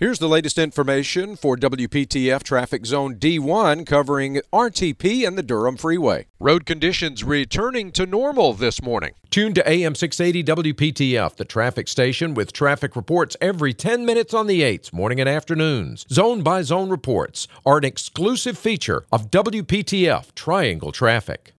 Here's the latest information for WPTF Traffic Zone D1 covering RTP and the Durham Freeway. Road conditions returning to normal this morning. Tune to AM 680 WPTF, the traffic station with traffic reports every 10 minutes on the 8s, morning and afternoons. Zone by zone reports are an exclusive feature of WPTF Triangle Traffic.